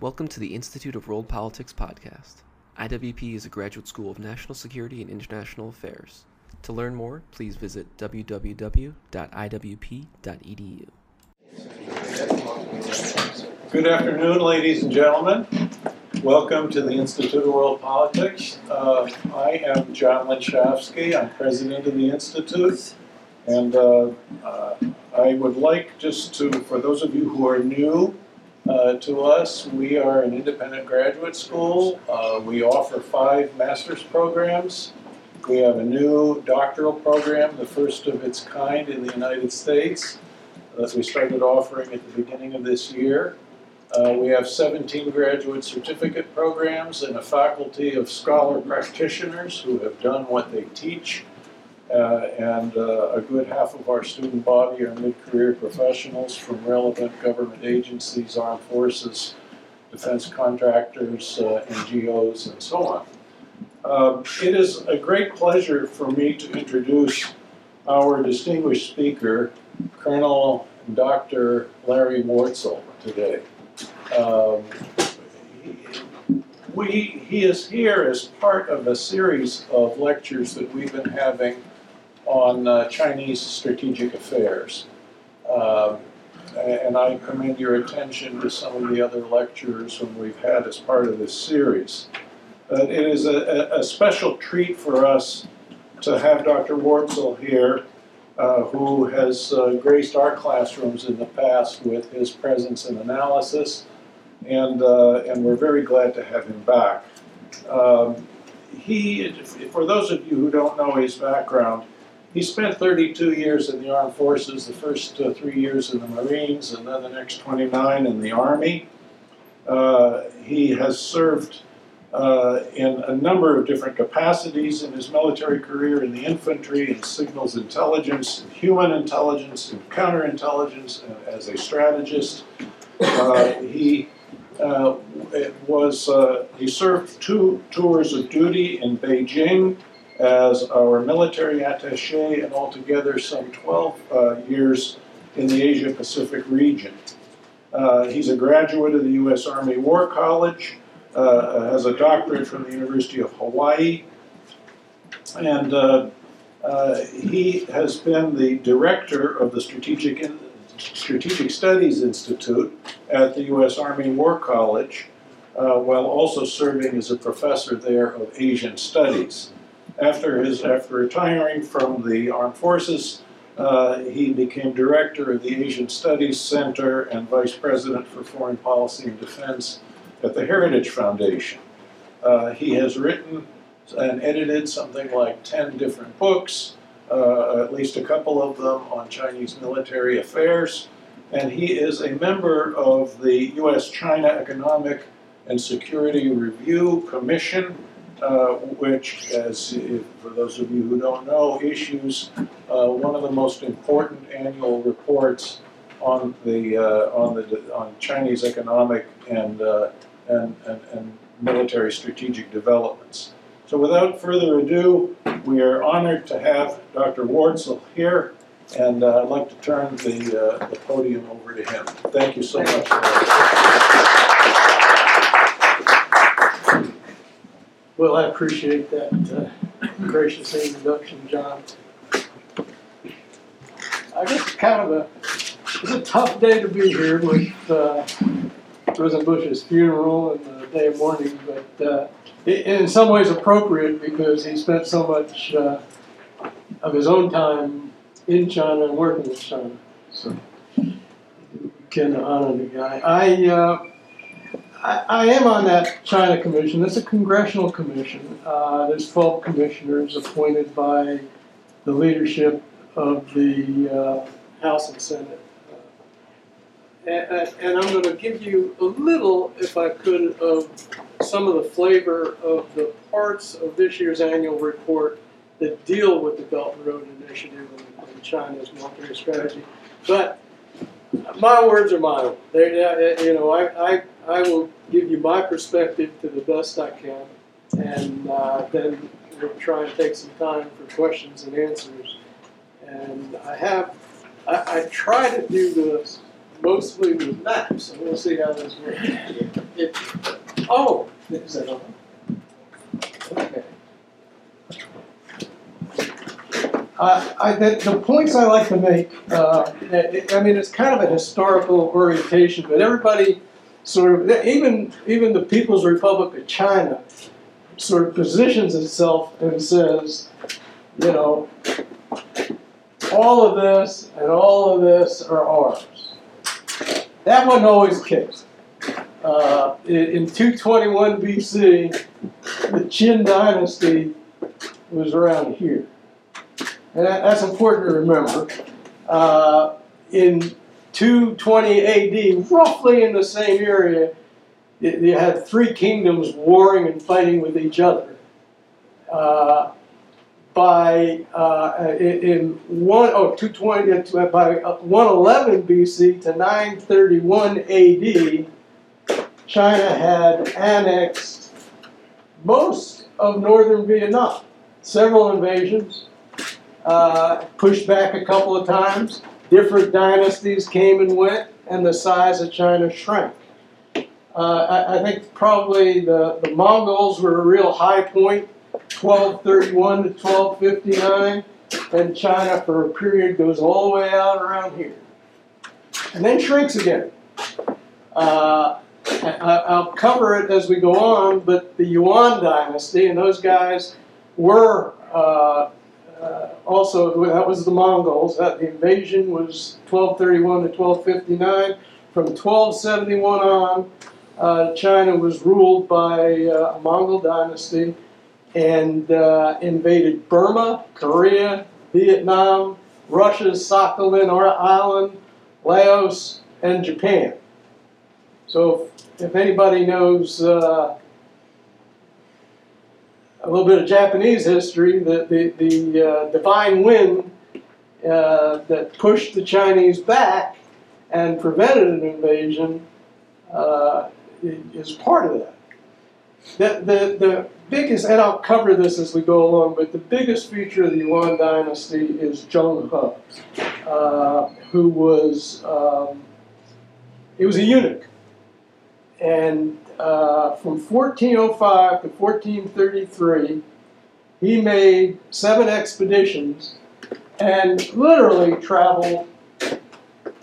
Welcome to the Institute of World Politics podcast. IWP is a graduate school of national security and international affairs. To learn more, please visit www.iwp.edu. Good afternoon, ladies and gentlemen. Welcome to the Institute of World Politics. Uh, I am John Lenczowski. I'm president of the Institute. And uh, uh, I would like just to, for those of you who are new uh, to us, we are an independent graduate school. Uh, we offer five master's programs. We have a new doctoral program, the first of its kind in the United States, that we started offering at the beginning of this year. Uh, we have 17 graduate certificate programs and a faculty of scholar practitioners who have done what they teach. Uh, and uh, a good half of our student body are mid-career professionals from relevant government agencies, armed forces, defense contractors, uh, NGOs, and so on. Um, it is a great pleasure for me to introduce our distinguished speaker, Colonel Dr. Larry Wortzel, today. Um, we, he is here as part of a series of lectures that we've been having on uh, Chinese strategic affairs. Um, and I commend your attention to some of the other lectures whom we've had as part of this series. Uh, it is a, a, special treat for us to have Dr. Wortzel here, uh, who has uh, graced our classrooms in the past with his presence and analysis, and, uh, and we're very glad to have him back. Um, he, for those of you who don't know his background, he spent 32 years in the armed forces, the first uh, three years in the Marines, and then the next 29 in the Army. Uh, he has served uh, in a number of different capacities in his military career in the infantry, in signals intelligence, in human intelligence, in counterintelligence, as a strategist. Uh, he uh, was uh, he served two tours of duty in Beijing as our military attache and altogether some 12 uh, years in the Asia Pacific region. Uh, he's a graduate of the U.S. Army War College, uh, has a doctorate from the University of Hawaii, and uh, uh, he has been the director of the Strategic, in- Strategic Studies Institute at the U.S. Army War College, uh, while also serving as a professor there of Asian Studies. After his after retiring from the armed forces, uh, he became director of the Asian Studies Center and vice president for foreign policy and defense at the Heritage Foundation. Uh, he has written and edited something like 10 different books, uh, at least a couple of them on Chinese military affairs, and he is a member of the U.S. China Economic and Security Review Commission, uh, which, as if, for those of you who don't know, issues uh, one of the most important annual reports on the uh, on the on Chinese economic and, uh, and, and and military strategic developments. So, without further ado, we are honored to have Dr. Wortzel here, and uh, I'd like to turn the the podium over to him. Thank you so much. Well, I appreciate that uh, gracious introduction, John. I guess it's kind of a it's a tough day to be here with uh, President Bush's funeral and the day of mourning, but uh, it, in some ways appropriate because he spent so much uh, of his own time in China and working in China. So, can honor the guy. I uh, I, I, am on that China Commission. It's a congressional commission. Uh, there's 12 commissioners appointed by the leadership of the uh, House and Senate. Uh, and, and, I'm going to give you a little, if I could, of some of the flavor of the parts of this year's annual report that deal with the Belt and Road Initiative and, and China's military strategy. But my words are mine. They, you know, I, I I will give you my perspective to the best I can, and uh, then we'll try and take some time for questions and answers. And I have, I, I try to do this mostly with maps, and we'll see how this works. It- oh, that on? Okay. I, I, the, the points I like to make, uh, I I mean, it's kind of a historical orientation, but everybody sort of, even, even the People's Republic of China sort of positions itself and says, you know, all of this and all of this are ours. That wasn't always the case. Uh, in 221 BC, the Qin dynasty was around here. And that, that's important to remember. Uh, in 220 AD, roughly in the same area, you, had three kingdoms warring and fighting with each other. Uh, by uh, in, one oh 220 uh, by 111 BC to 931 AD, China had annexed most of northern Vietnam. Several invasions, uh, pushed back a couple of times. Different dynasties came and went, and the size of China shrank. Uh, I, I think probably the, the Mongols were a real high point 1231 to 1259, and China for a period goes all the way out around here. And then shrinks again. Uh, I, I'll cover it as we go on, but the Yuan dynasty, and those guys were uh, uh, also, that was the Mongols. The invasion was 1231 to 1259. From 1271 on, uh, China was ruled by uh, a Mongol dynasty and uh, invaded Burma, Korea, Vietnam, Russia's Sakhalin or Island, Laos, and Japan. So, if, if anybody knows uh, a little bit of Japanese history, the, the, the uh, divine wind uh, that pushed the Chinese back and prevented an invasion uh, is part of that. The, the, the biggest, and I'll cover this as we go along, but the biggest feature of the Yuan dynasty is Zheng He, uh, who was, um, he was a eunuch. And uh, from 1405 to 1433, he made seven expeditions and literally traveled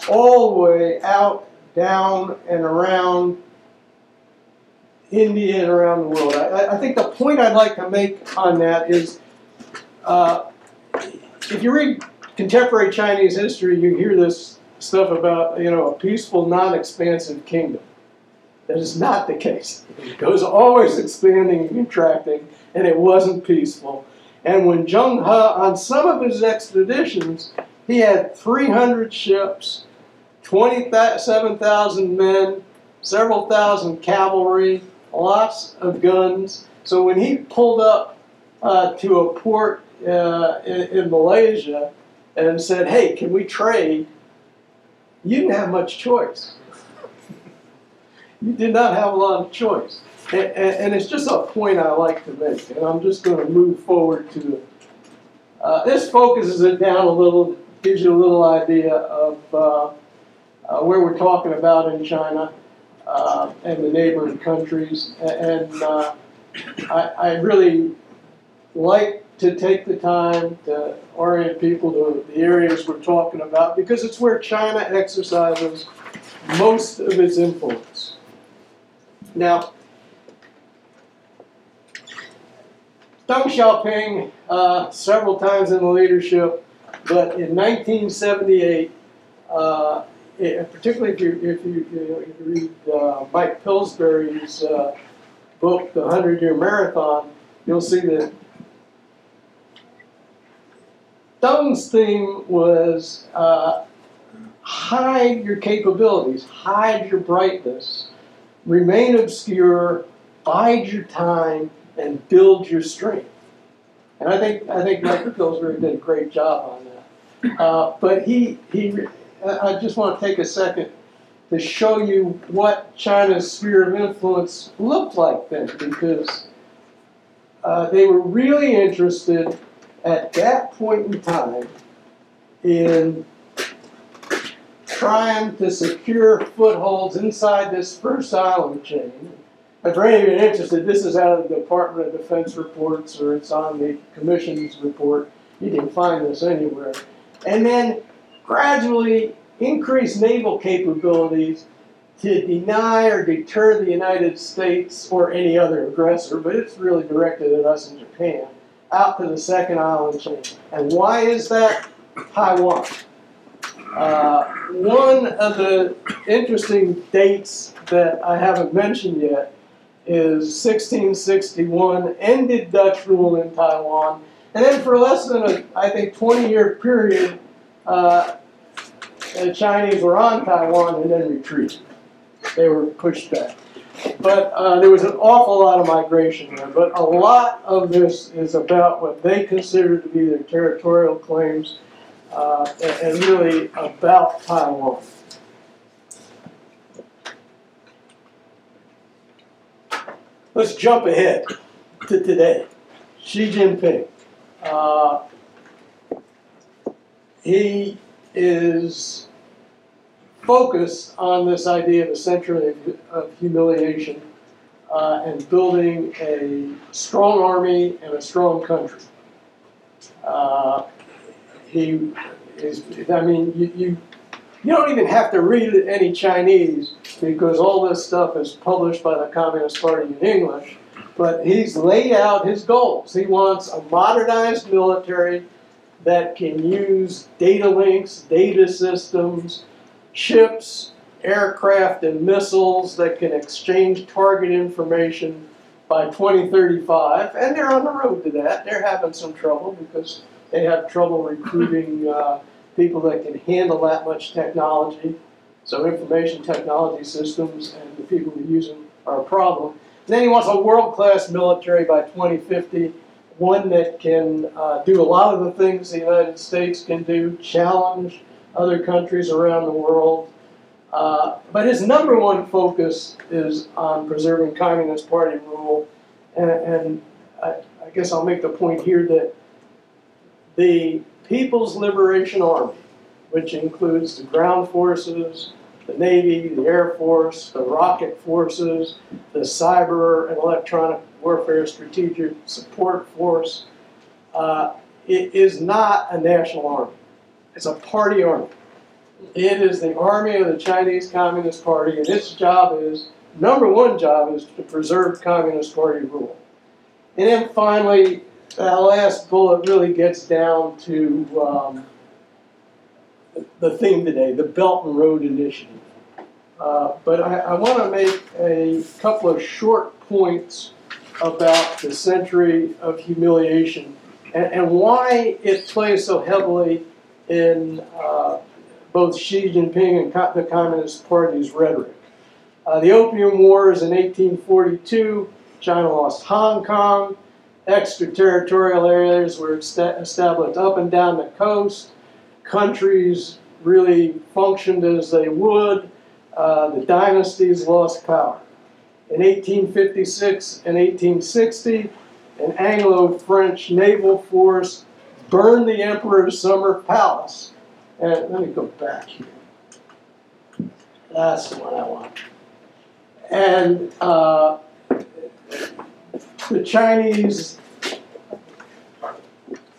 all the way out, down, and around India and around the world. I, I think the point I'd like to make on that is uh, if you read contemporary Chinese history, you hear this stuff about you know a peaceful, non-expansive kingdom. That is not the case. It was always expanding and contracting, and it wasn't peaceful. And when Zheng He, on some of his expeditions, he had 300 ships, 27,000 men, several thousand cavalry, lots of guns. So when he pulled up uh, to a port uh, in, in Malaysia and said, "Hey, can we trade?" You didn't have much choice. You did not have a lot of choice, and, and, and, it's just a point I like to make. And I'm just going to move forward to uh, this focuses it down a little, gives you a little idea of uh, uh, where we're talking about in China uh, and the neighboring countries. And uh, I, I, really like to take the time to orient people to the areas we're talking about because it's where China exercises most of its influence. Now, Deng Xiaoping, uh, several times in the leadership, but in 1978, uh, it, particularly if you, if you, you, read uh, Mike Pillsbury's uh, book, The Hundred Year Marathon, you'll see that Deng's theme was uh, hide your capabilities, hide your brightness, remain obscure, bide your time, and build your strength. And I think I think Mike Pillsbury did a great job on that. Uh, but he he I just want to take a second to show you what China's sphere of influence looked like then, because uh, they were really interested at that point in time in trying to secure footholds inside this first island chain. And for any of you interested, this is out of the Department of Defense reports, or it's on the Commission's report. You can find this anywhere. And then gradually increase naval capabilities to deny or deter the United States or any other aggressor, but it's really directed at us in Japan, out to the second island chain. And why is that? Taiwan. Uh, one of the interesting dates that I haven't mentioned yet is 1661, ended Dutch rule in Taiwan. And then for less than a, I think, 20 year period, uh, the Chinese were on Taiwan and then retreated. They were pushed back. But uh, there was an awful lot of migration there. But a lot of this is about what they consider to be their territorial claims uh, and, and really about Taiwan. Let's jump ahead to today. Xi Jinping. Uh, he is focused on this idea of a century of, of humiliation uh, and building a strong army and a strong country. Uh, he is, I mean, you, you, you don't even have to read any Chinese because all this stuff is published by the Communist Party in English. But he's laid out his goals. He wants a modernized military that can use data links, data systems, ships, aircraft, and missiles that can exchange target information by 2035. And they're on the road to that. They're having some trouble because they have trouble recruiting uh, people that can handle that much technology. So information technology systems and the people who use them are a problem. And Then he wants a world-class military by 2050, one that can uh, do a lot of the things the United States can do, challenge other countries around the world. Uh, but his number one focus is on preserving Communist Party rule. And, and I, I guess I'll make the point here that the People's Liberation Army, which includes the ground forces, the Navy, the Air Force, the rocket forces, the cyber and electronic warfare strategic support force, uh, it is not a national army. It's a party army. It is the army of the Chinese Communist Party, and its job is, number one job is to preserve Communist Party rule. And then finally, that last bullet really gets down to um, the theme today, the Belt and Road Initiative. Uh, but I, I want to make a couple of short points about the century of humiliation and, and why it plays so heavily in uh, both Xi Jinping and the Communist Party's rhetoric. Uh, the Opium Wars in 1842, China lost Hong Kong, extraterritorial areas were established up and down the coast, countries really functioned as they would, uh, the dynasties lost power. In 1856 and 1860, an Anglo French naval force burned the emperor's summer palace. And let me go back here. That's the one I want. And uh, the Chinese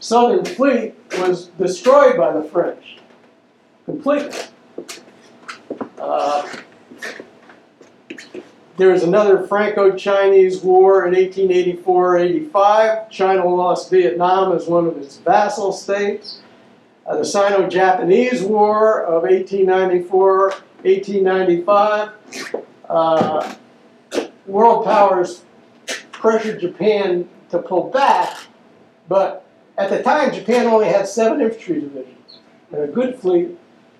Southern Fleet was destroyed by the French completely. Uh, there was another Franco-Chinese war in 1884-85. China lost Vietnam as one of its vassal states. Uh, the Sino-Japanese War of 1894-1895. Uh, world powers pressured Japan to pull back, but at the time Japan only had seven infantry divisions and a good fleet,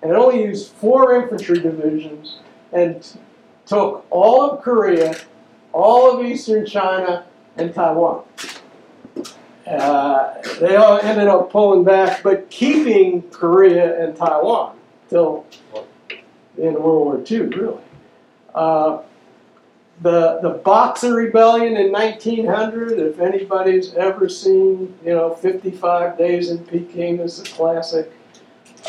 and it only used four infantry divisions and took all of Korea, all of eastern China, and Taiwan. Uh, they all ended up pulling back, but keeping Korea and Taiwan till of World War II, really. Uh, the the Boxer Rebellion in 1900. If anybody's ever seen, you know, 55 Days in Peking is a classic.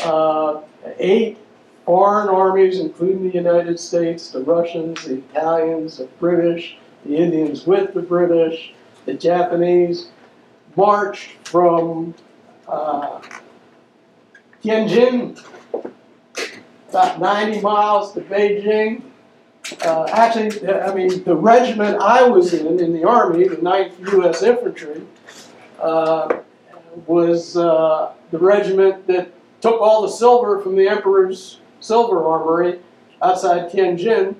Uh, eight foreign armies, including the United States, the Russians, the Italians, the British, the Indians with the British, the Japanese, marched from uh, Tianjin, about 90 miles to Beijing. Uh, actually, I mean, the regiment I was in, in the Army, the 9th U.S. Infantry, uh, was uh, the regiment that took all the silver from the Emperor's silver armory outside Tianjin,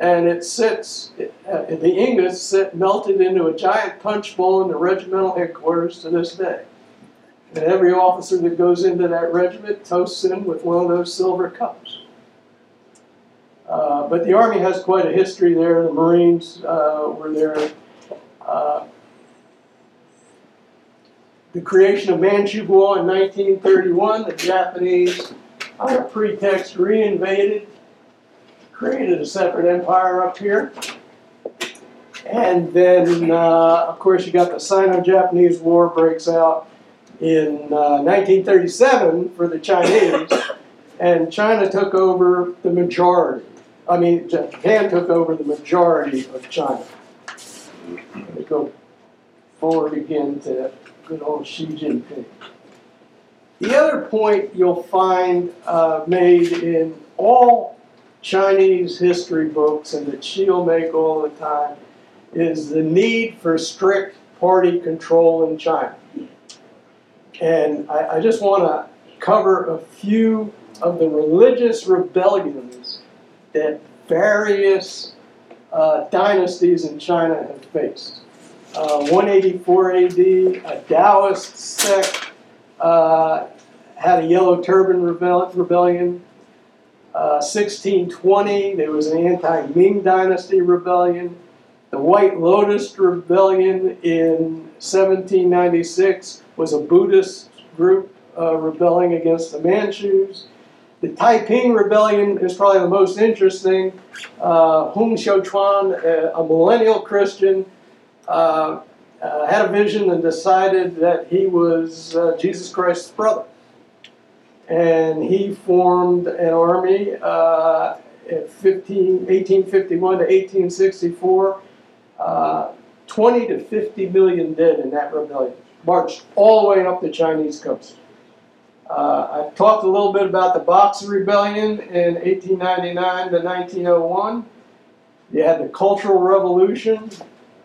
and it sits, uh, the ingots sit melted into a giant punch bowl in the regimental headquarters to this day. And every officer that goes into that regiment toasts in with one of those silver cups. Uh, but the Army has quite a history there. The Marines uh, were there. Uh, the creation of Manchukuo in 1931, the Japanese, on a pretext, reinvaded, created a separate empire up here. And then, uh, of course, you got the Sino-Japanese War breaks out in uh, 1937 for the Chinese, and China took over the majority. I mean, Japan took over the majority of China. Me go forward again to good old Xi Jinping. The other point you'll find uh, made in all Chinese history books and that she'll make all the time is the need for strict party control in China. And I, I just want to cover a few of the religious rebellions that various uh, dynasties in China have faced. Uh, 184 AD, a Taoist sect uh, had a Yellow Turban rebel- rebellion. Uh, 1620, there was an anti Ming Dynasty rebellion. The White Lotus Rebellion in 1796 was a Buddhist group uh, rebelling against the Manchus. The Taiping Rebellion is probably the most interesting. Uh, Hong Xiuquan, a, a millennial Christian, uh, uh, had a vision and decided that he was uh, Jesus Christ's brother. And he formed an army uh, in 15, 1851 to 1864. Uh, 20 to 50 million dead in that rebellion. Marched all the way up the Chinese coast. Uh, I talked a little bit about the Boxer Rebellion in 1899 to 1901. You had the Cultural Revolution,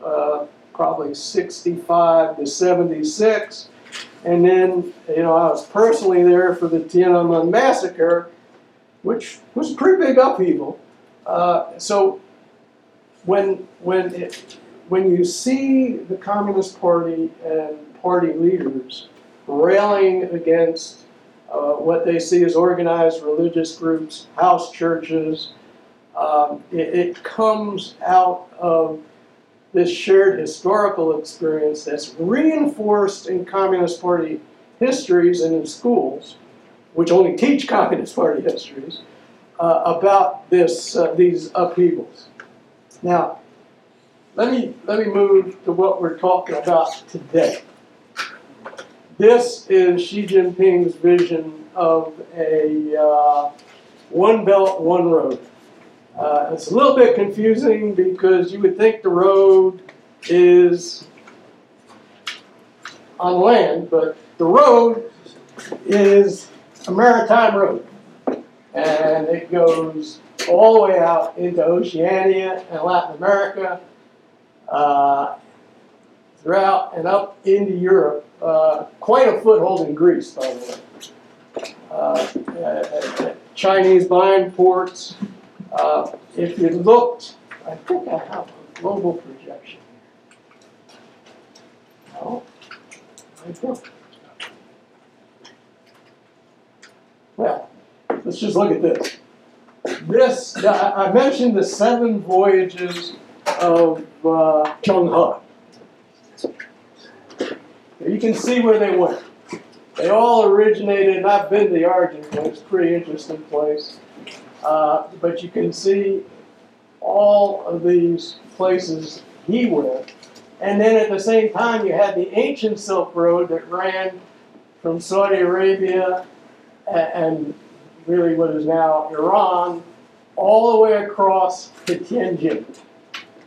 uh, probably 65 to 76. And then, you know, I was personally there for the Tiananmen Massacre, which was a pretty big upheaval. Uh, so when, when, it, when you see the Communist Party and party leaders railing against uh, what they see as organized religious groups, house churches. Um, it, it, comes out of this shared historical experience that's reinforced in Communist Party histories and in schools, which only teach Communist Party histories, uh, about this, uh, these upheavals. Now, let me, let me move to what we're talking about today. This is Xi Jinping's vision of a uh, one belt, one road. Uh, it's a little bit confusing because you would think the road is on land, but the road is a maritime road. And it goes all the way out into Oceania and Latin America, uh, throughout and up into Europe uh, quite a foothold in Greece, by the way. Uh, Chinese buying ports. Uh, if you looked, I think I have a global projection. No, I don't. Well, let's just look at this. This, I mentioned the seven voyages of uh, Zheng He. You can see where they went. They all originated, and I've been to the place, it's a pretty interesting place. Uh, but you can see all of these places he went. And then at the same time, you had the ancient Silk Road that ran from Saudi Arabia and really what is now Iran, all the way across to Tianjin.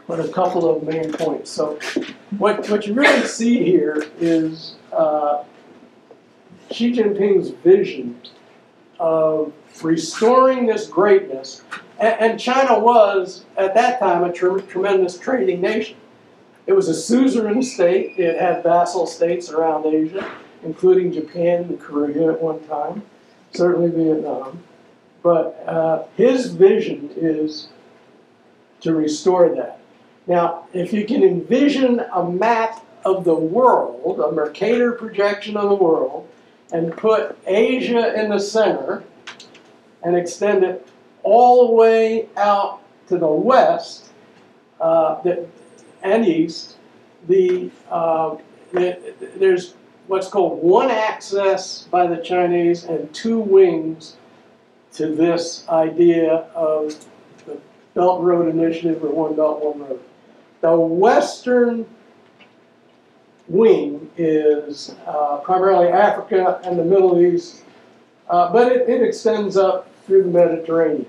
But a couple of main points. So what, what you really see here is uh, Xi Jinping's vision of restoring this greatness. And, and China was, at that time, a tre- tremendous trading nation. It was a suzerain state, it had vassal states around Asia, including Japan and Korea at one time, certainly Vietnam. But uh, his vision is to restore that. Now, if you can envision a map of the world, a Mercator projection of the world, and put Asia in the center and extend it all the way out to the west uh, and east, the, uh, the, there's what's called one access by the Chinese and two wings to this idea of the Belt Road Initiative or One Belt, One Road. The western wing is uh, primarily Africa and the Middle East, uh, but it, it extends up through the Mediterranean.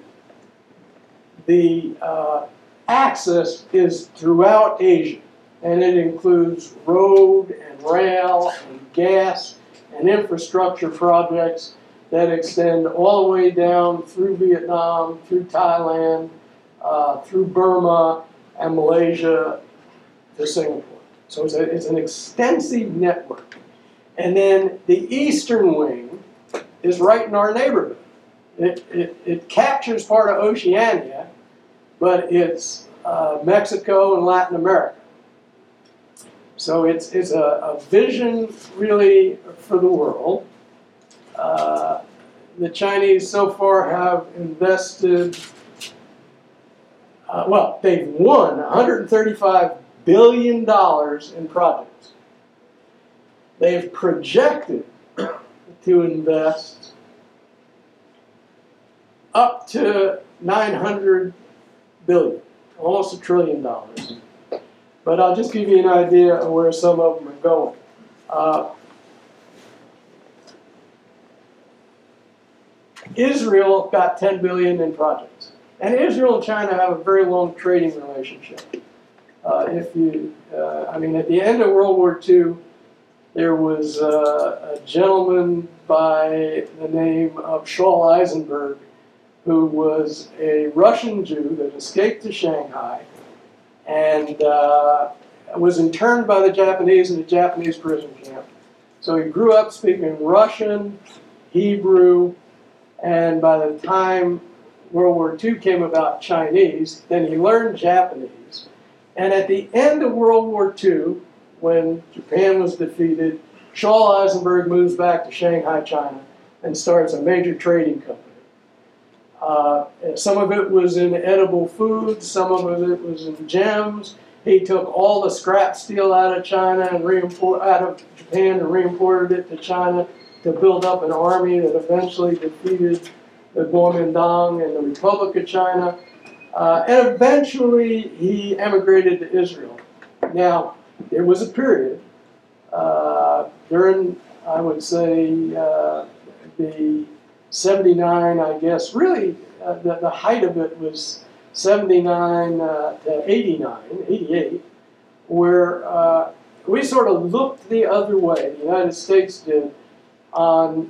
The uh, axis is throughout Asia, and it includes road and rail and gas and infrastructure projects that extend all the way down through Vietnam, through Thailand, uh, through Burma, and Malaysia to Singapore. So it's, a, it's an extensive network. And then the eastern wing is right in our neighborhood. It, it, it captures part of Oceania, but it's uh, Mexico and Latin America. So it's, it's a, a vision really for the world. Uh, the Chinese so far have invested, uh, well, they've won 135 billion dollars in projects. They've projected to invest up to 900 billion, almost a trillion dollars. But I'll just give you an idea of where some of them are going. Uh, Israel got 10 billion in projects. And Israel and China have a very long trading relationship. Uh, if you, uh, I mean, at the end of World War II, there was uh, a gentleman by the name of Shaul Eisenberg who was a Russian Jew that escaped to Shanghai and uh, was interned by the Japanese in a Japanese prison camp. So he grew up speaking Russian, Hebrew, and by the time World War II came about Chinese, then he learned Japanese. And at the end of World War II, when Japan was defeated, Shaul Eisenberg moves back to Shanghai, China, and starts a major trading company. Uh, some of it was in edible foods, some of it was in gems. He took all the scrap steel out of China and reimport out of Japan and reimported it to China to build up an army that eventually defeated the Kuomintang and the Republic of China. Uh, and eventually he emigrated to Israel. Now, there was a period uh, during, I would say, uh, the 79, I guess, really uh, the, the height of it was 79 uh, to 89, 88, where uh, we sort of looked the other way, the United States did, on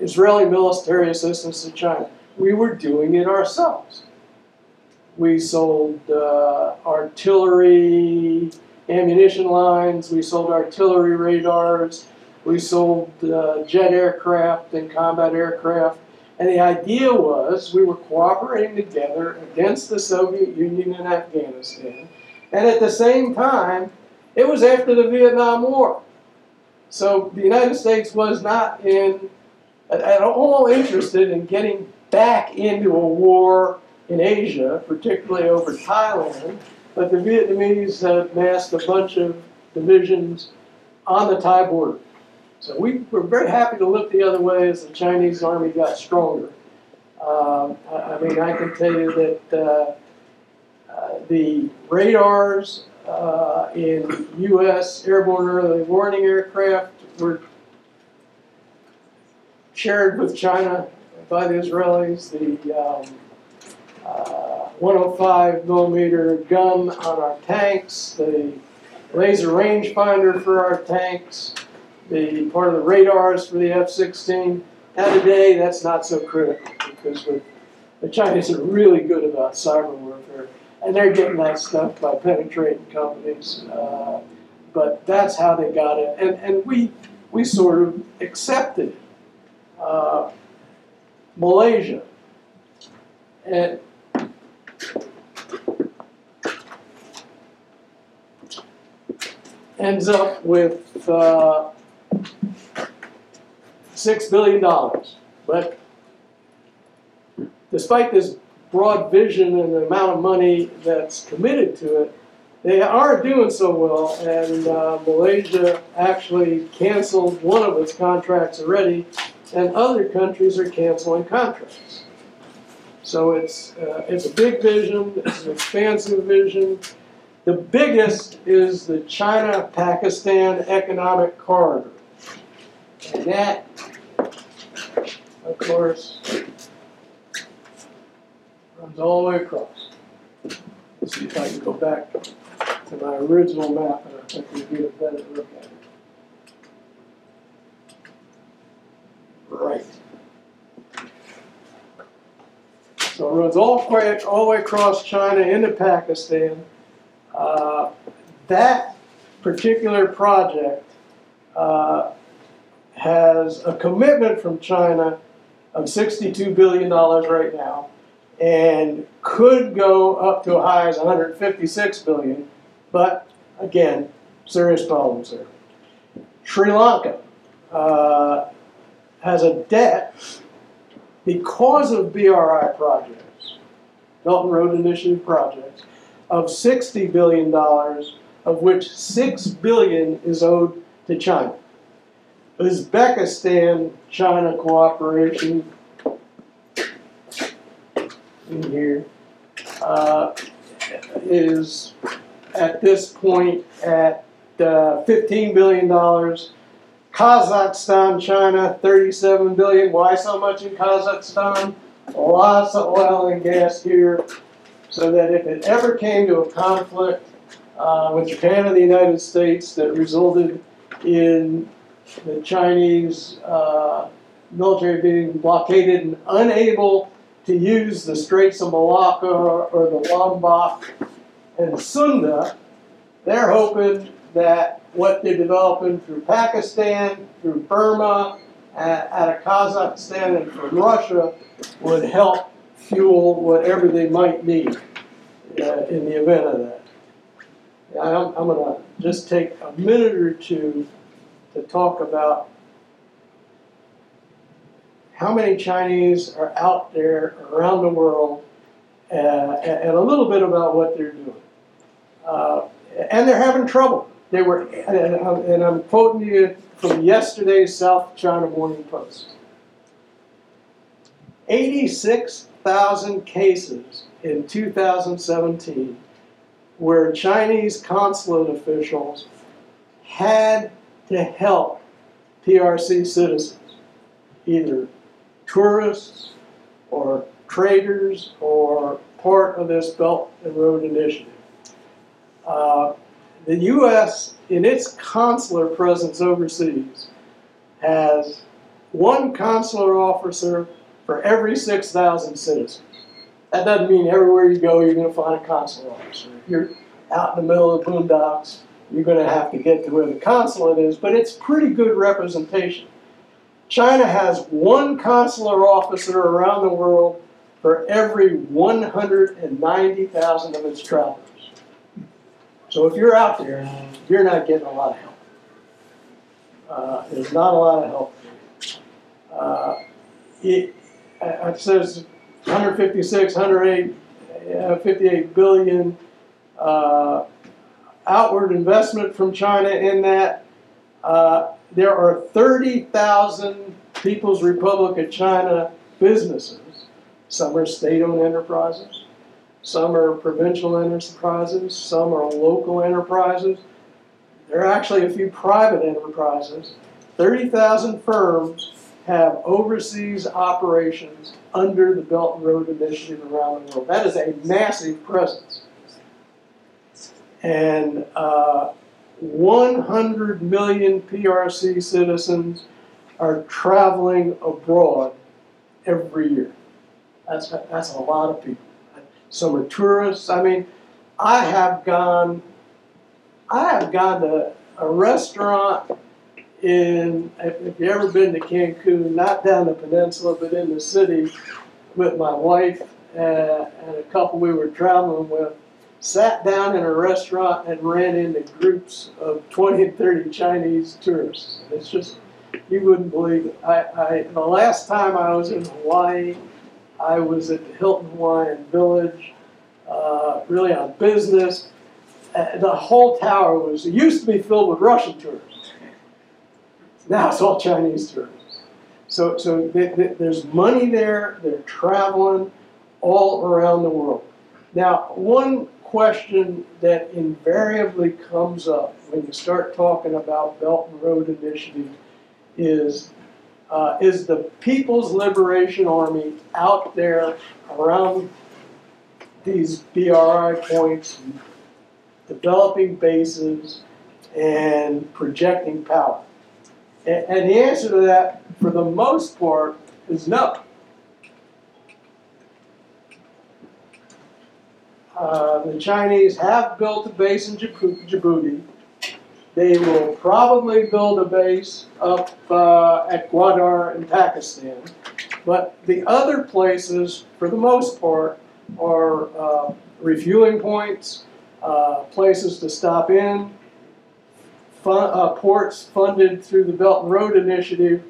Israeli military assistance to China. We were doing it ourselves. We sold uh, artillery ammunition lines, we sold artillery radars, we sold uh, jet aircraft and combat aircraft. And the idea was we were cooperating together against the Soviet Union and Afghanistan. And at the same time, it was after the Vietnam War. So the United States was not in at all interested in getting back into a war in Asia, particularly over Thailand. But the Vietnamese had massed a bunch of divisions on the Thai border. So we were very happy to look the other way as the Chinese army got stronger. I, I, mean, I can tell you that uh, uh, the radars uh, in U.S. airborne early warning aircraft were shared with China by the Israelis, the um, uh, 105 millimeter gun on our tanks, the laser rangefinder for our tanks, the part of the radars for the F-16. Now today, that's not so critical because the Chinese are really good about cyber warfare, and they're getting that stuff by penetrating companies. Uh, but that's how they got it, and and we we sort of accepted it. Uh, Malaysia, and ends up with uh, six billion dollars. But despite this broad vision and the amount of money that's committed to it, they aren't doing so well. And uh, Malaysia actually canceled one of its contracts already, and other countries are canceling contracts. So it's uh, it's a big vision. It's an expansive vision. The biggest is the China-Pakistan Economic Corridor. And that, of course, runs all the way across. Let's see if I can go back to my original map and I think we'll get a better look at it. Right. So it runs all the way, all the way across China into Pakistan. Uh, that particular project uh, has a commitment from China of $62 billion right now and could go up to a high as 156 billion, but again, serious problems there. Sri Lanka uh, has a debt because of BRI projects, Belt and Road Initiative projects, of $60 billion, of which 6 billion is owed to China. Uzbekistan China cooperation in here uh, is at this point at uh, $15 billion. Kazakhstan, China, 37 billion. Why so much in Kazakhstan? Lots of oil and gas here so that if it ever came to a conflict uh, with Japan and the United States that resulted in the Chinese uh, military being blockaded and unable to use the Straits of Malacca or the Lombok and Sunda, they're hoping that what they're developing through Pakistan, through Burma, out of Kazakhstan, and from Russia would help fuel whatever they might need uh, in the event of that. I'm, I'm going to just take a minute or two to talk about how many Chinese are out there around the world uh, and a little bit about what they're doing. Uh, and they're having trouble. They were, and I'm quoting you from yesterday's South China Morning Post. 86,000 cases in 2017 where Chinese consulate officials had to help PRC citizens, either tourists or traders or part of this Belt and Road Initiative. Uh, the U.S., in its consular presence overseas, has one consular officer for every 6,000 citizens. That doesn't mean everywhere you go you're going to find a consular officer. If you're out in the middle of the boondocks, you're going to have to get to where the consulate is, but it's pretty good representation. China has one consular officer around the world for every 190,000 of its travelers. So if you're out there, you're not getting a lot of help. Uh, there's not a lot of help. Uh, it, it says 156, 108, uh, 58 billion uh, outward investment from China in that. Uh, there are 30,000 People's Republic of China businesses. Some are state-owned enterprises. Some are provincial enterprises. Some are local enterprises. There are actually a few private enterprises. 30,000 firms have overseas operations under the Belt and Road Initiative around the world. That is a massive presence. And uh, 100 million PRC citizens are traveling abroad every year. That's, that's a lot of people. Some are tourists. I mean, I have gone, I have gone to a restaurant in, if if you ever been to Cancun, not down the peninsula, but in the city with my wife uh, and a couple we were traveling with, sat down in a restaurant and ran into groups of 20 and 30 Chinese tourists. It's just, you wouldn't believe it. I, I, the last time I was in Hawaii, I was at the Hilton Hawaiian Village, uh, really on business. Uh, the whole tower was, it used to be filled with Russian tourists. Now it's all Chinese tourists. So, so th- th- there's money there, they're traveling all around the world. Now, one question that invariably comes up when you start talking about Belt and Road Initiative is uh, is the People's Liberation Army out there around these BRI points, developing bases and projecting power? And, and the answer to that, for the most part, is no. Uh, the Chinese have built a base in Djibou- Djibouti. They will probably build a base up uh, at Gwadar in Pakistan. But the other places, for the most part, are uh, refueling points, uh, places to stop in, fun, uh, ports funded through the Belt and Road Initiative,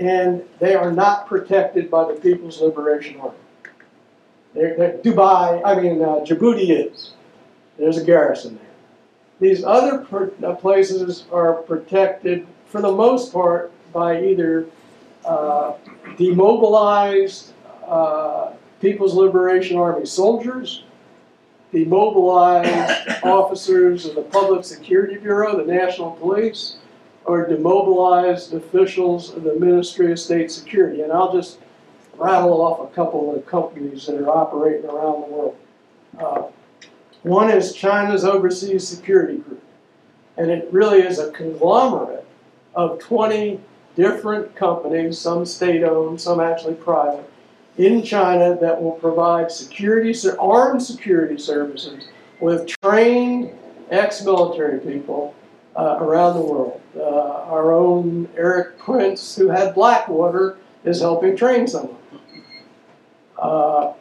and they are not protected by the People's Liberation Army. They're, they're- Dubai, I mean, uh, Djibouti is. There's a garrison there. These other per, uh, places are protected, for the most part, by either uh, demobilized uh, People's Liberation Army soldiers, demobilized officers of the Public Security Bureau, the National Police, or demobilized officials of the Ministry of State Security. And I'll just rattle off a couple of companies that are operating around the world. Uh, one is China's Overseas Security Group, and it really is a conglomerate of 20 different companies, some state owned, some actually private, in China that will provide security, armed security services with trained ex military people uh, around the world. Uh, our own Erik Prince, who had Blackwater, is helping train someone. Uh,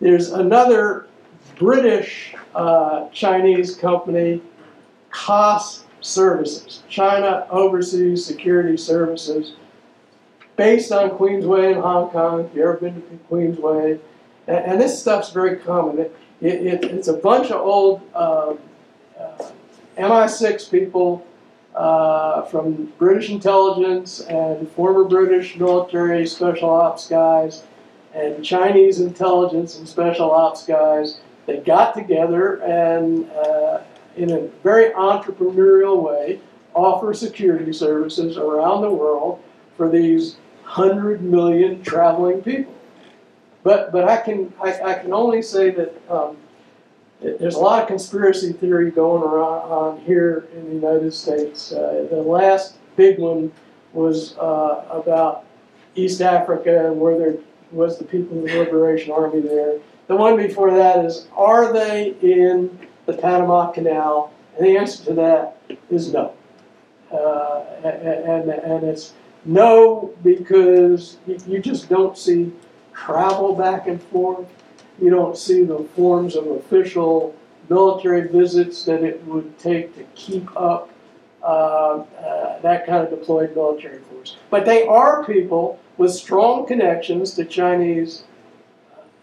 there's another British uh, Chinese company, COS Services, China Overseas Security Services, based on Queensway in Hong Kong. If you've ever been to Queensway, and, and this stuff's very common. It, it, it, it's a bunch of old um, uh, MI6 people uh, from British intelligence and former British military special ops guys and Chinese intelligence and special ops guys that got together and, uh, in a very entrepreneurial way, offer security services around the world for these hundred million traveling people. But, but I can, I, I can only say that um, there's a lot of conspiracy theory going around on here in the United States. Uh, the last big one was uh, about East Africa and where there was the People's Liberation Army there. The one before that is, are they in the Panama Canal? And the answer to that is no. Uh, and, and, it's no because you, you just don't see travel back and forth. You don't see the forms of official military visits that it would take to keep up uh, uh, that kind of deployed military force. But they are people with strong connections to Chinese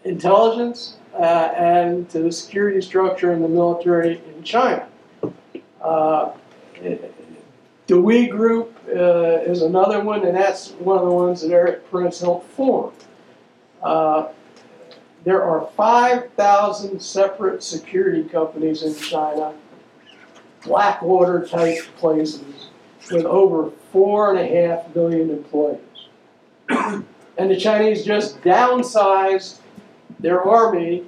intelligence uh, and to the security structure and the military in China. Uh, the We Group uh, is another one, and that's one of the ones that Erik Prince helped form. Uh, there are 5,000 separate security companies in China, Blackwater type places, with over four and a half million employees. And the Chinese just downsized their army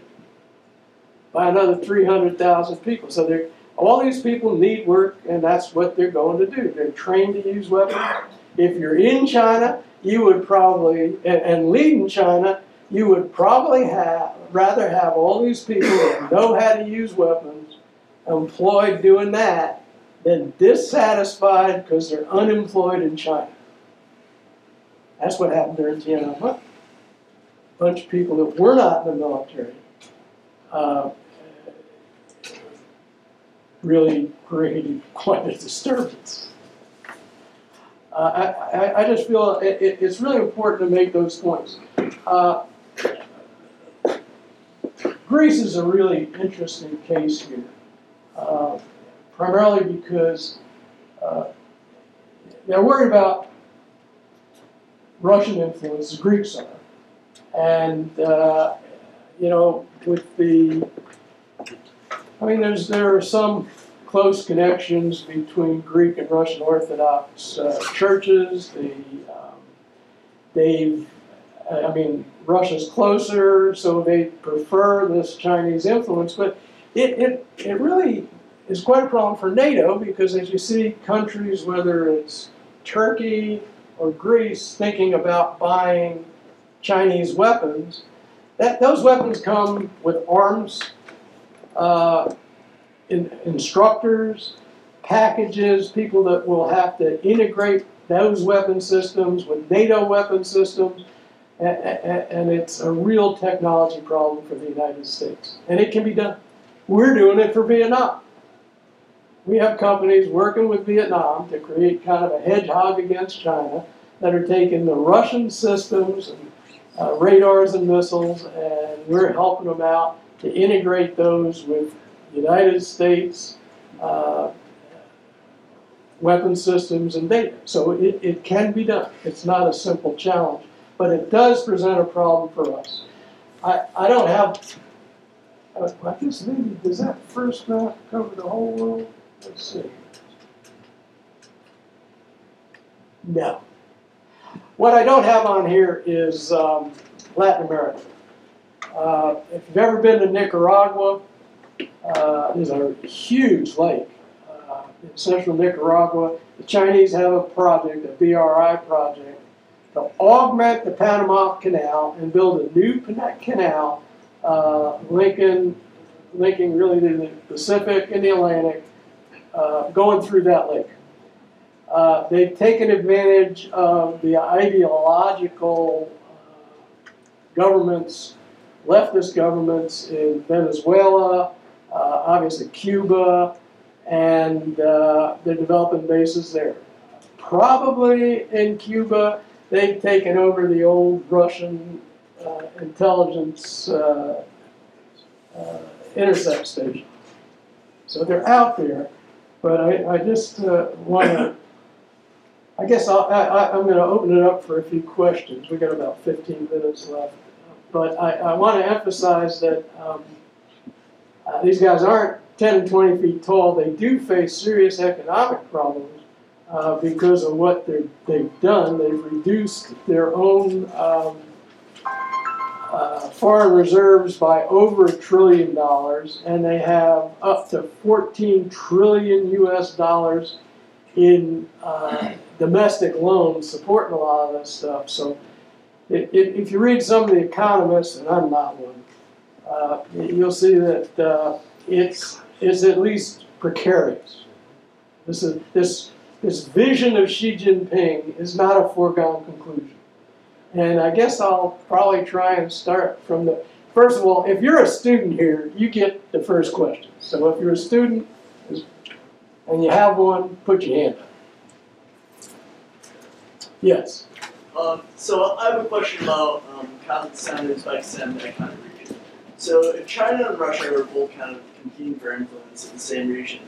by another 300,000 people. So all these people need work, and that's what they're going to do. They're trained to use weapons. If you're in China, you would probably, and, and leading China, you would probably have rather have all these people that know how to use weapons employed doing that than dissatisfied because they're unemployed in China. That's what happened during Tiananmen. A bunch of people that were not in the military uh, really created quite a disturbance. Uh, I, I, I just feel it, it, it's really important to make those points. Uh, Greece is a really interesting case here, uh, primarily because uh, they're worried about Russian influence, the Greeks are. And, uh, you know, with the, I mean, there's, there are some close connections between Greek and Russian Orthodox uh, churches. The, um, they've, I mean, Russia's closer, so they prefer this Chinese influence. But it, it, it really is quite a problem for NATO because as you see countries, whether it's Turkey or Greece, thinking about buying Chinese weapons, that, those weapons come with arms, uh, in, instructors, packages, people that will have to integrate those weapon systems with NATO weapon systems, and, and it's a real technology problem for the United States. And it can be done. We're doing it for Vietnam. We have companies working with Vietnam to create kind of a hedgehog against China that are taking the Russian systems and uh, radars and missiles, and we're helping them out to integrate those with United States uh, weapon systems and data. So it, it can be done. It's not a simple challenge, but it does present a problem for us. I, I don't have, uh, I guess maybe, does that first map cover the whole world? Let's see. No. What I don't have on here is um, Latin America. Uh, if you've ever been to Nicaragua, uh, there's a huge lake uh, in central Nicaragua. The Chinese have a project, a BRI project, to augment the Panama Canal and build a new canal uh, linking, linking really the Pacific and the Atlantic, uh, going through that lake. Uh, they've taken advantage of the ideological uh, governments, leftist governments in Venezuela, uh, obviously Cuba, and uh, they're developing bases there. Probably in Cuba, they've taken over the old Russian uh, intelligence intercept station. So they're out there, but I, I just uh, want to. I guess I'll, I, am going to open it up for a few questions. We've got about 15 minutes left. But I, I want to emphasize that um, uh, these guys aren't 10 and 20 feet tall. They do face serious economic problems uh, because of what they've done. They've reduced their own um, uh, foreign reserves by over a trillion dollars, and they have up to 14 trillion US dollars in uh, domestic loans supporting a lot of this stuff. So, if you read some of the economists, and I'm not one, uh, you'll see that uh, it's, it's at least precarious. This, is, this, this vision of Xi Jinping is not a foregone conclusion. And I guess I'll probably try and start from the first of all, if you're a student here, you get the first question. So if you're a student and you have one, put your hand up. Yes. Um, so I have a question about um, Kazakhstan, Uzbekistan, that kind of region. So if China and Russia are both kind of competing for influence in the same region,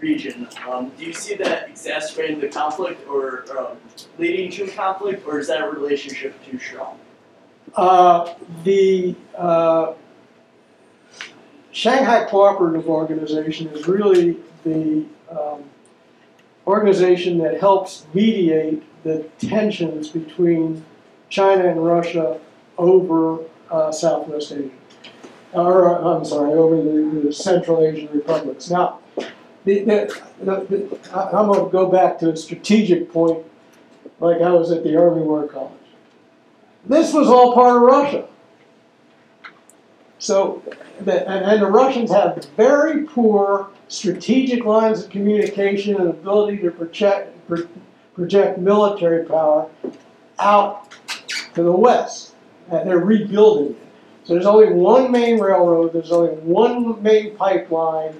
region, um, do you see that exacerbating the conflict or um, leading to a conflict, or is that a relationship too strong? Uh, the uh, Shanghai Cooperative Organization is really the um, organization that helps mediate the tensions between China and Russia over uh, Southwest Asia. Or, I'm sorry, over the, the Central Asian republics. Now, the, the, the, I'm going to go back to a strategic point, like I was at the Army War College. This was all part of Russia. So, the, and, and the Russians have very poor strategic lines of communication and ability to project, pro- project military power out to the west. And they're rebuilding it. So there's only one main railroad, there's only one main pipeline,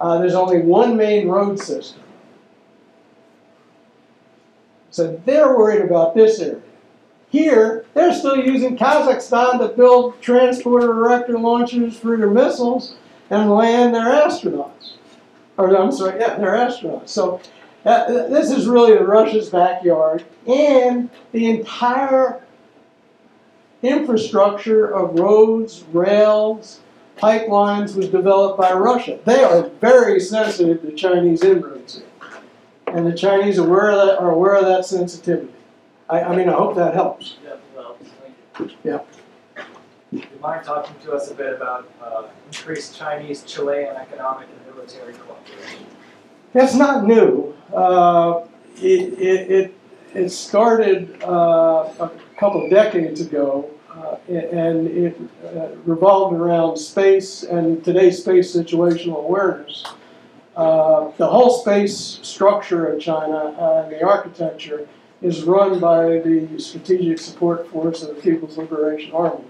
uh, there's only one main road system. So they're worried about this area. Here, they're still using Kazakhstan to build transporter erector launchers for their missiles and land their astronauts. Or I'm sorry, yeah, their astronauts. So uh, this is really Russia's backyard, and the entire infrastructure of roads, rails, pipelines was developed by Russia. They are very sensitive to Chinese inroads here. And the Chinese are aware of that, are aware of that sensitivity. I, I mean, I hope that helps. Yeah, well, thank you. Yeah. Do you mind talking to us a bit about uh, increased Chinese-Chilean economic and military cooperation? That's not new. Uh, it, it, it, it started uh, a couple of decades ago, uh, and it uh, revolved around space and today's space situational awareness. Uh, the whole space structure of China and the architecture is run by the Strategic Support Force of the People's Liberation Army.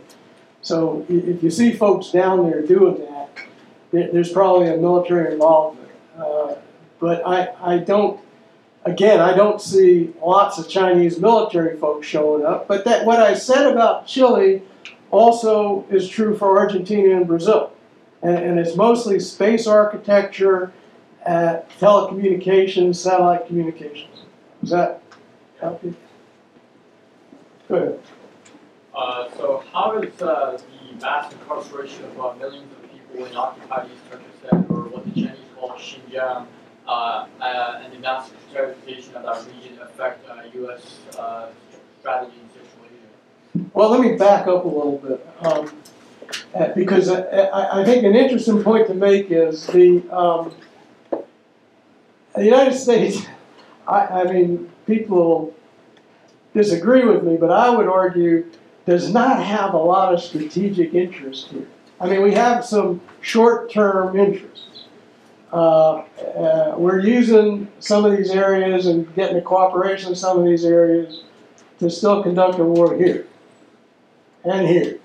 So if you see folks down there doing that, there's probably a military involvement. Uh, but I, I don't, again, I don't see lots of Chinese military folks showing up. But that what I said about Chile also is true for Argentina and Brazil. And, and it's mostly space architecture, uh, telecommunications, satellite communications. Does that help you? Good. Uh, so how is uh, the mass incarceration of uh, millions of people in occupied East Turkestan, or what the Chinese call Xinjiang, uh, uh, mass militarization of that region affect U.S. Uh, strategy in Central Asia? Well, let me back up a little bit, um, because I, I, I think an interesting point to make is the, um, the United States, I, I mean, people disagree with me, but I would argue does not have a lot of strategic interest here. I mean, we have some short-term interests. Uh, uh, we're using some of these areas and getting the cooperation in some of these areas to still conduct a war here and here.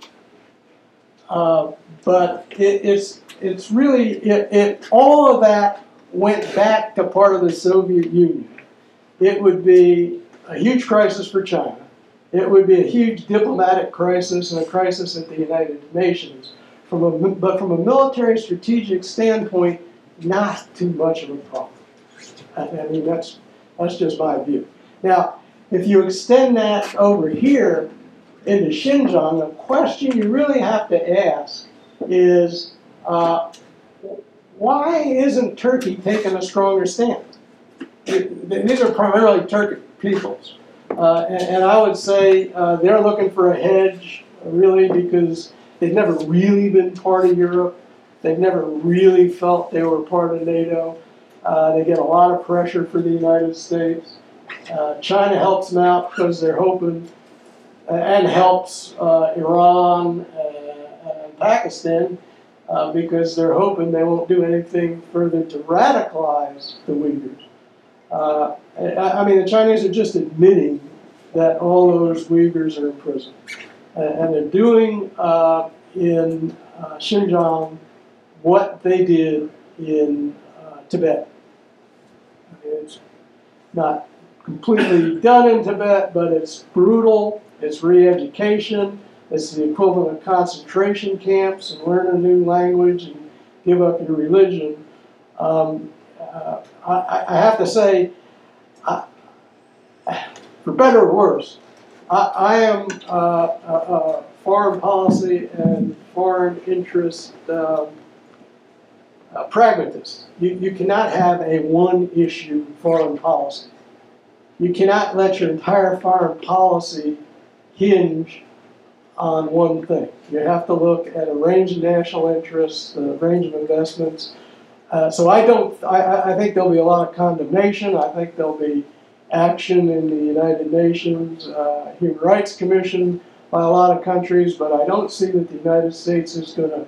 Uh, but it, it's it's really it, it all of that went back to part of the Soviet Union. It would be a huge crisis for China. It would be a huge diplomatic crisis and a crisis at the United Nations. From a, but from a military strategic standpoint, not too much of a problem. I, mean, that's that's just my view. Now, if you extend that over here into Xinjiang, the question you really have to ask is uh, why isn't Turkey taking a stronger stand? These are primarily Turkic peoples. Uh, and, and I would say uh, they're looking for a hedge, really, because they've never really been part of Europe. They've never really felt they were part of NATO. Uh, they get a lot of pressure for the United States. Uh, China helps them out because they're hoping uh, and helps uh, Iran uh, and Pakistan because they're hoping they won't do anything further to radicalize the Uyghurs. I, I mean, the Chinese are just admitting that all those Uyghurs are in prison. And, and they're doing in Xinjiang what they did in uh, Tibet. I mean, it's not completely done in Tibet, but it's brutal, it's re education, it's the equivalent of concentration camps and learn a new language and give up your religion. Um, uh, I, I have to say, I, for better or worse, I, I am uh, a, a foreign policy and foreign interest um, a pragmatist. You, you cannot have a one issue foreign policy. You cannot let your entire foreign policy hinge on one thing. You have to look at a range of national interests, a range of investments. Uh, so I don't, I, I- think there'll be a lot of condemnation. I think there'll be action in the United Nations, uh, Human Rights Commission by a lot of countries, but I don't see that the United States is gonna,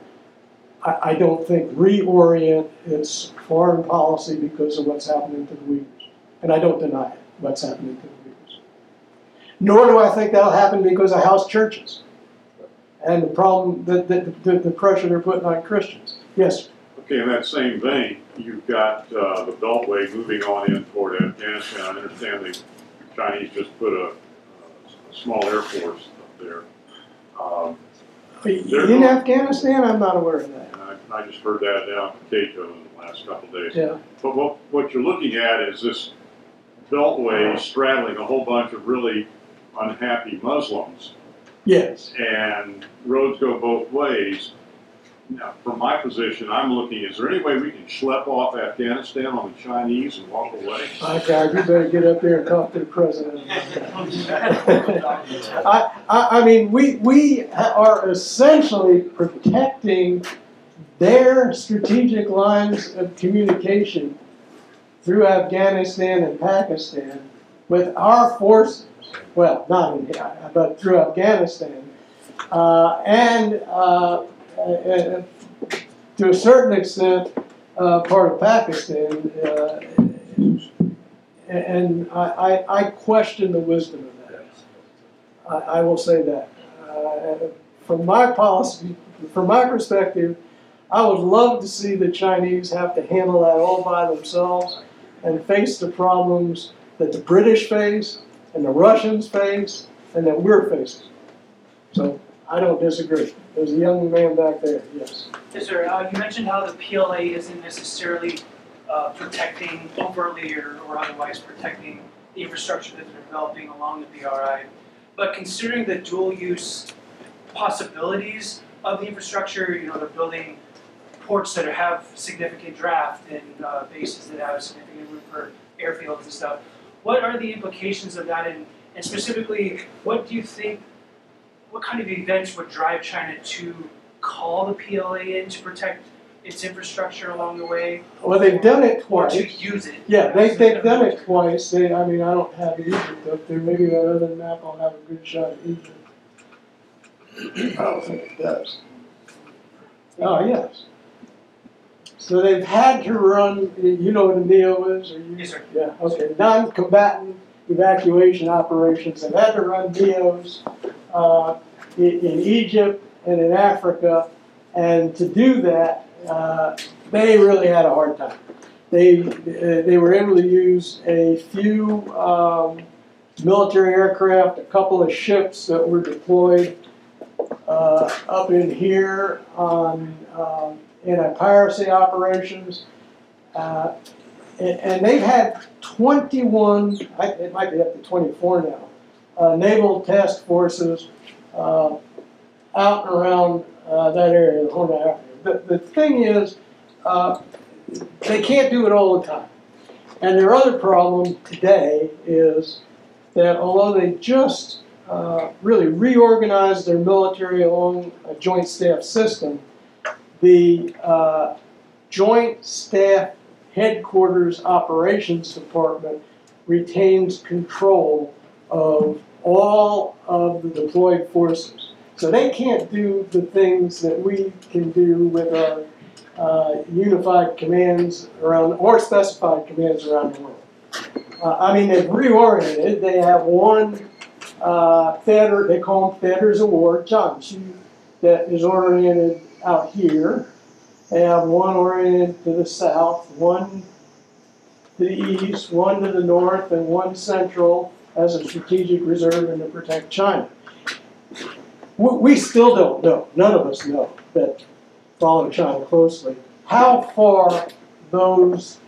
I, don't think, reorient its foreign policy because of what's happening to the Uyghurs. And I don't deny it, what's happening to the Uyghurs. Nor do I think that'll happen because of house churches and the problem, the, the, the pressure they're putting on Christians. Yes, Okay, in that same vein, you've got uh, the Beltway moving on in toward Afghanistan. I understand the Chinese just put a, a small air force up there. Um, in Afghanistan, I'm not aware of that. I, I just heard that down from Cato in the last couple of days. Yeah, But what, what you're looking at is this Beltway straddling a whole bunch of really unhappy Muslims, yes. and roads go both ways. Now, from my position, I'm looking, is there any way we can schlep off Afghanistan on the Chinese and walk away? My God, you better get up there and talk to the president. I, I, I mean, we, we are essentially protecting their strategic lines of communication through Afghanistan and Pakistan with our forces. Well, not in, but through Afghanistan. Uh, and, uh, uh, to a certain extent, uh, part of Pakistan. Uh, and I, I, I question the wisdom of that. I, I will say that. From my policy, from my perspective, I would love to see the Chinese have to handle that all by themselves and face the problems that the British face and the Russians face and that we're facing. So I don't disagree. There's a young man back there, yes. Yes, sir. Uh, you mentioned how the PLA isn't necessarily uh, protecting overtly or, or otherwise protecting the infrastructure that they're developing along the BRI. But considering the dual use possibilities of the infrastructure, you know, they're building ports that have significant draft and uh, bases that have significant room for airfields and stuff. What are the implications of that, and, and specifically, what do you think? What kind of events would drive China to call the PLA in to protect its infrastructure along the way, Well, they've done it or twice. to use it? Yeah, they, they've done it twice, they, I mean, I don't have Egypt up there, maybe that other map I'll have a good shot at Egypt. I don't think it does. Oh, yes. So they've had to run, you know what a NEO is, or you? Yes, sir. Yeah, okay, non-combatant evacuation operations, they've had to run NEOs uh, in, in Egypt and in Africa, and to do that, uh, they really had a hard time. They, they were able to use a few um, military aircraft, a couple of ships that were deployed uh, up in here on um, anti-piracy operations. Uh, and, they've had 21, it might be up to 24 now, uh, naval task forces uh, out and around uh, that area, the Horn of Africa. The, the thing is, uh, they can't do it all the time. And their other problem today is that although they just uh, really reorganized their military along a joint staff system, the uh, Joint Staff Headquarters Operations Department retains control of all of the deployed forces. So they can't do the things that we can do with our uh, unified commands around, or specified commands around the world. Uh, I mean, they've reoriented. They have one uh, theater, they call them theaters of war, zhanqu, that is oriented out here. They have one oriented to the south, one to the east, one to the north, and one central as a strategic reserve and to protect China. We, we still don't know, none of us know, that follow China closely, how far those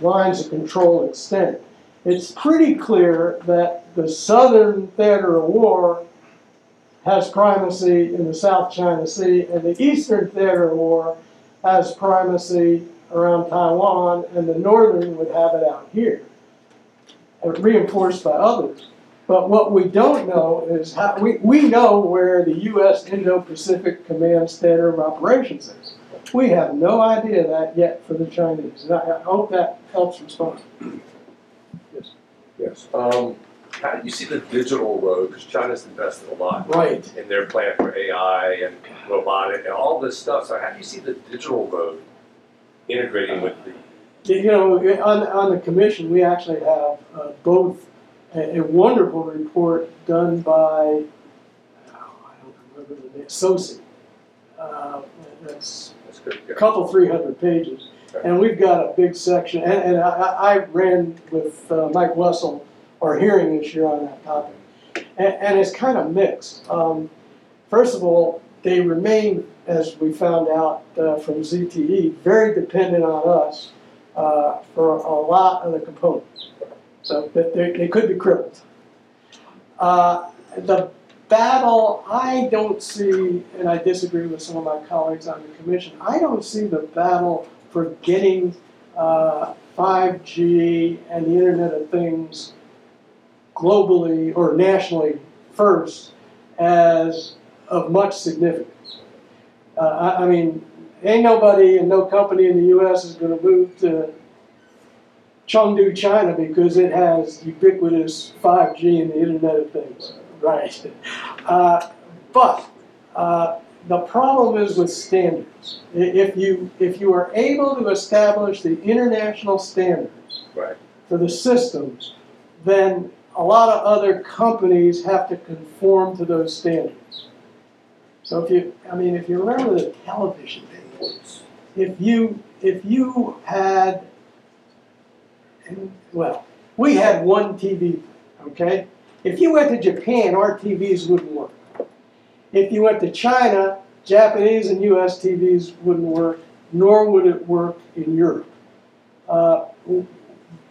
lines of control extend. It's pretty clear that the southern theater of war has primacy in the South China Sea, and the eastern theater of war has primacy around Taiwan, and the northern would have it out here, reinforced by others. But what we don't know is how, we, we know where the US Indo-Pacific Command Theater of Operations is. We have no idea that yet for the Chinese, and I, I hope that helps respond. Yes. Um, how do you see the digital road? Because China's invested a lot Right. in their plan for AI and robotic and all this stuff. So how do you see the digital road integrating with the? You know, on, on the commission, we actually have uh, both a, a wonderful report done by, oh, I don't remember the name, SOSI. Uh, That's That's good. a couple, three hundred pages. And we've got a big section, and, and I, I I ran with uh, Mike Wessel our hearing this year on that topic. And, and it's kind of mixed. Um, first of all, they remain, as we found out uh, from ZTE, very dependent on us uh, for a lot of the components. So they could be crippled. Uh, the battle, I don't see, and I disagree with some of my colleagues on the commission, I don't see the battle for getting uh, 5G and the Internet of Things globally or nationally first as of much significance. Uh, I, I mean, ain't nobody and no company in the U.S. is going to move to Chengdu, China, because it has ubiquitous 5G and the Internet of Things, right? Uh, but uh, the problem is with standards. If you if you are able to establish the international standards Right. for the systems, then a lot of other companies have to conform to those standards. So if you, I mean, if you remember the television days, if you if you had, well, we had one TV, okay. If you went to Japan, our TVs wouldn't work. If you went to China, Japanese and U.S. TVs wouldn't work, nor would it work in Europe. Uh,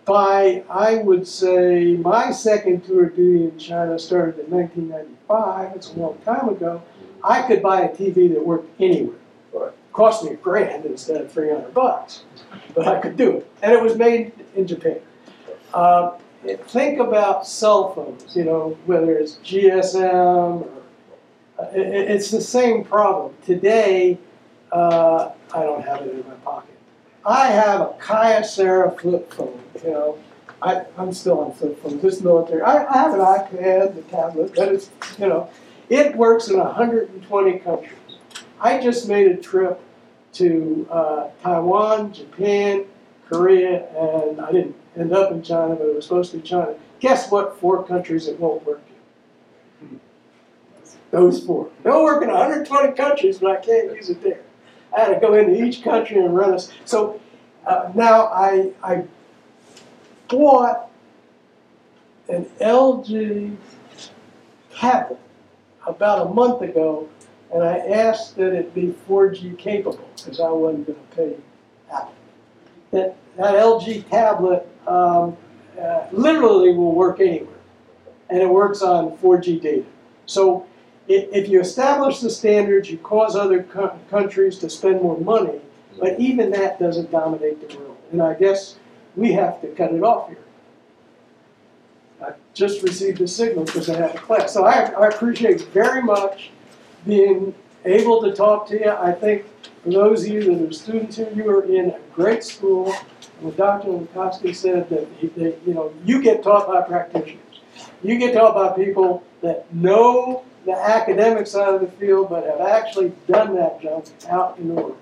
by, I would say, my second tour of duty in China started in 1995. It's a long time ago. I could buy a TV that worked anywhere. Right. Cost me a grand instead of 300 bucks, but I could do it, and it was made in Japan. Uh, think about cell phones. You know, whether it's GSM or uh, it, it- it's the same problem. Today, uh, I don't have it in my pocket. I have a Kyocera flip phone, you know. I, I'm still on flip phones, this military. I, I have an iPad, the tablet, but it's, you know, it works in 120 countries. I just made a trip to uh, Taiwan, Japan, Korea, and I didn't end up in China, but it was supposed to be China. Guess what four countries it won't work in? Those four. They'll work in 120 countries, but I can't use it there. I had to go into each country and run this. So uh, now I, I bought an LG tablet about a month ago, and I asked that it be 4G capable because I wasn't going to pay Apple. That, that LG tablet um, uh, literally will work anywhere, and it works on 4G data. So if you establish the standards, you cause other co- countries to spend more money, but even that doesn't dominate the world. And I guess we have to cut it off here. I just received a signal because I had a class. So I, I appreciate very much being able to talk to you. I think for those of you that are students here, you are in a great school. And what Dr. Lenczowski said that, he, that you know you get taught by practitioners. You get taught by people that know the academic side of the field, but have actually done that job out in the world.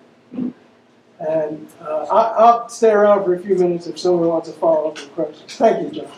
And uh, I, will stay around for a few minutes if someone wants to follow up with questions. Thank you, John.